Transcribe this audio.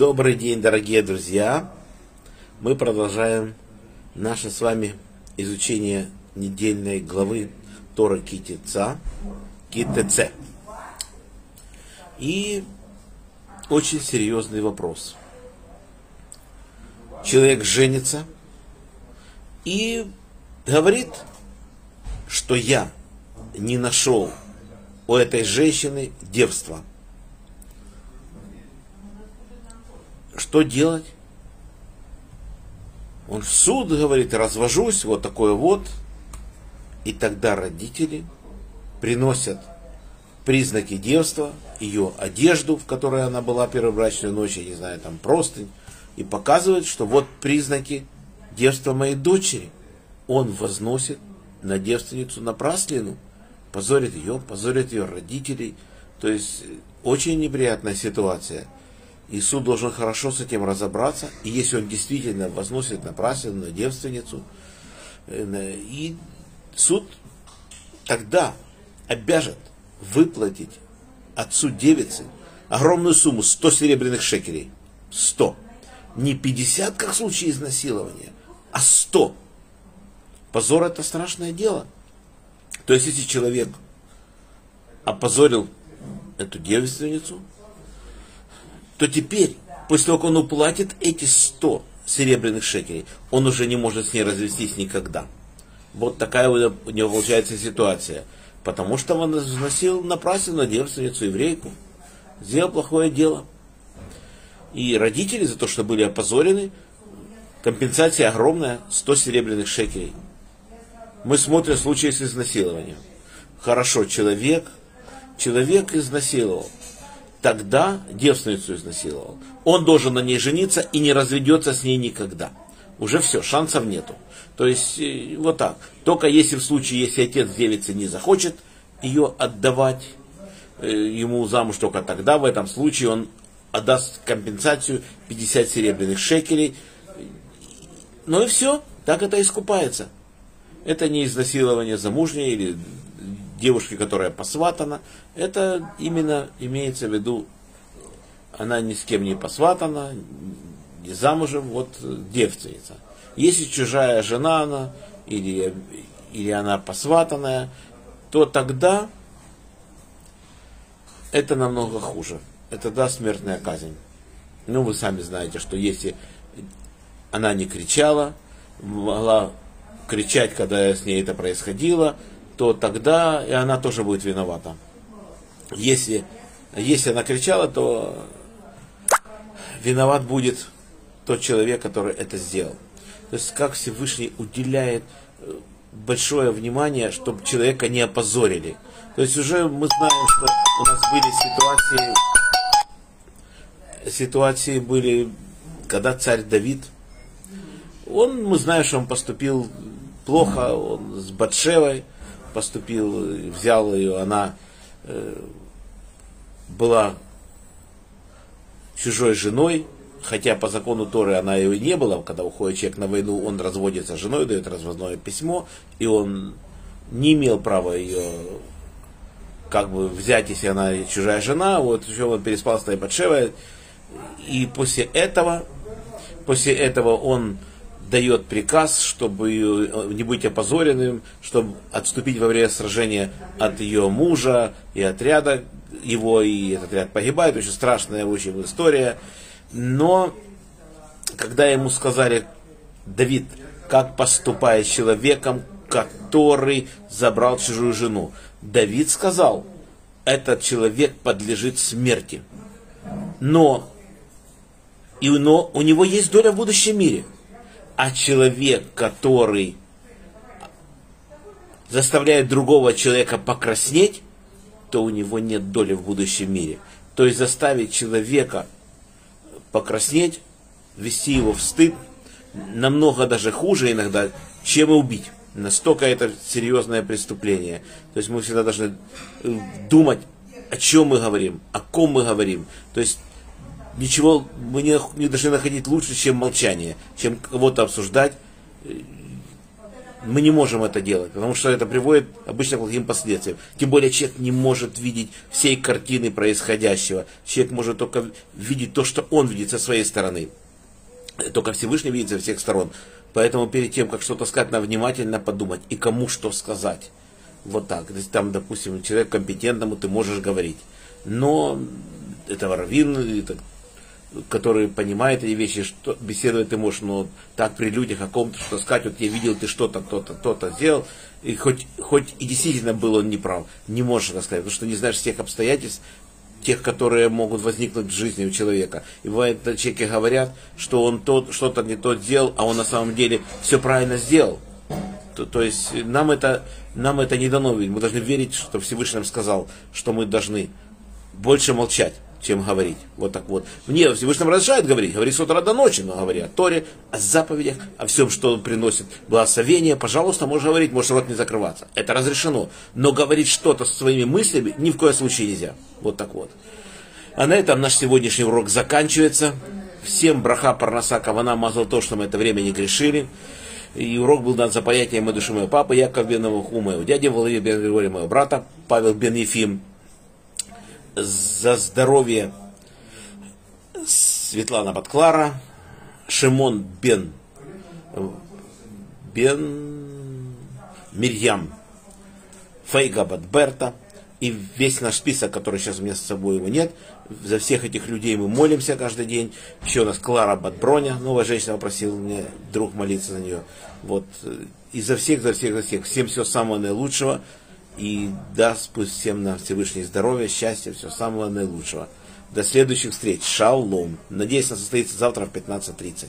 Добрый день, дорогие друзья! Мы продолжаем наше с вами изучение недельной главы Тора Китеца, Китеце. И очень серьезный вопрос. Человек женится и говорит, что я не нашел у этой женщины девства – что делать? Он в суд говорит, развожусь, вот такое вот. И тогда родители приносят признаки девства, ее одежду, в которой она была первой брачной ночи, я не знаю, там простынь, и показывают, что вот признаки девства моей дочери. Он возносит на девственницу напраслину, позорит ее, позорит ее родителей. То есть очень неприятная ситуация – и суд должен хорошо с этим разобраться. И если он действительно возносит напрасленно девственницу, э, и суд тогда обяжет выплатить отцу девицы огромную сумму 100 серебряных шекелей. 100. Не 50, как в случае изнасилования, а 100. Позор это страшное дело. То есть, если человек опозорил эту девственницу, то теперь, после того, как он уплатит эти 100 серебряных шекелей, он уже не может с ней развестись никогда. Вот такая у него получается ситуация. Потому что он износил напрасленно девственницу еврейку. Сделал плохое дело. И родители за то, что были опозорены, компенсация огромная, 100 серебряных шекелей. Мы смотрим случай с изнасилованием. Хорошо, человек, человек изнасиловал тогда девственницу изнасиловал. Он должен на ней жениться и не разведется с ней никогда. Уже все, шансов нету. То есть э, вот так. Только если в случае, если отец девицы не захочет ее отдавать э, ему замуж, только тогда в этом случае он отдаст компенсацию 50 серебряных шекелей. Ну и все, так это искупается. Это не изнасилование замужней или девушки, которая посватана, это именно имеется в виду, она ни с кем не посватана, не замужем, вот девственница. Если чужая жена она, или, или она посватанная, то тогда это намного хуже. Это да, смертная казнь. Ну, вы сами знаете, что если она не кричала, могла кричать, когда с ней это происходило, то тогда и она тоже будет виновата. Если, если она кричала, то виноват будет тот человек, который это сделал. То есть как Всевышний уделяет э, большое внимание, чтобы человека не опозорили. То есть уже мы знаем, что у нас были ситуации, ситуации были, когда царь Давид, он, мы знаем, что он поступил плохо, он с Батшевой, поступил, взял ее, она э, была чужой женой, хотя по закону Торы она ее не была, когда уходит человек на войну, он разводится с женой, дает разводное письмо, и он не имел права ее как бы взять, если она чужая жена, вот еще он переспал с Тайбатшевой, и после этого, после этого он дает приказ, чтобы не быть опозоренным, чтобы отступить во время сражения от ее мужа и отряда его, и этот отряд погибает. Очень страшная очень история. Но когда ему сказали, Давид, как поступает человеком, который забрал чужую жену, Давид сказал, этот человек подлежит смерти. Но, и, но у него есть доля в будущем мире – а человек, который заставляет другого человека покраснеть, то у него нет доли в будущем мире. То есть заставить человека покраснеть, ввести его в стыд, намного даже хуже иногда, чем убить. Настолько это серьезное преступление. То есть мы всегда должны думать, о чем мы говорим, о ком мы говорим. То есть ничего мы не, не должны находить лучше, чем молчание, чем кого-то обсуждать. Мы не можем это делать, потому что это приводит обычно к плохим последствиям. Тем более человек не может видеть всей картины происходящего. Человек может только видеть то, что он видит со своей стороны. Только Всевышний видит со всех сторон. Поэтому перед тем, как что-то сказать, надо внимательно подумать, и кому что сказать. Вот так. То есть, там, допустим, человек компетентному ты можешь говорить. Но это раввин, это который понимает эти вещи, что беседовать ты можешь, но так при людях о ком-то что сказать, вот я видел, ты что-то, то-то, то-то сделал, и хоть, хоть и действительно был он неправ, не можешь это сказать, потому что не знаешь всех обстоятельств, тех, которые могут возникнуть в жизни у человека. И бывает, человеки говорят, что он тот, что-то не то сделал, а он на самом деле все правильно сделал. То, то есть нам это, нам это не дано. Мы должны верить, что Всевышний нам сказал, что мы должны больше молчать чем говорить. Вот так вот. Мне Всевышний разрешает говорить, говорить с утра до ночи, но говоря о Торе, о заповедях, о всем, что приносит благословение, пожалуйста, можешь говорить, можешь рот не закрываться. Это разрешено. Но говорить что-то со своими мыслями ни в коем случае нельзя. Вот так вот. А на этом наш сегодняшний урок заканчивается. Всем браха парнаса кавана мазал то, что мы это время не грешили. И урок был дан за понятием моей души моего папы, Яков бен Авуху, моего дяди, Владимир бен моего брата, Павел бен Ефим, за здоровье Светлана Батклара, Шимон Бен, Бен Мирьям, Фейга Батберта и весь наш список, который сейчас у меня с собой его нет, за всех этих людей мы молимся каждый день. Еще у нас Клара Батброня, новая женщина попросила мне друг молиться за нее. Вот. И за всех, за всех, за всех. Всем всего самого наилучшего. И даст пусть всем нам Всевышнее здоровье, счастье, все самого наилучшего. До следующих встреч. Шалом. Надеюсь, она состоится завтра в 15.30.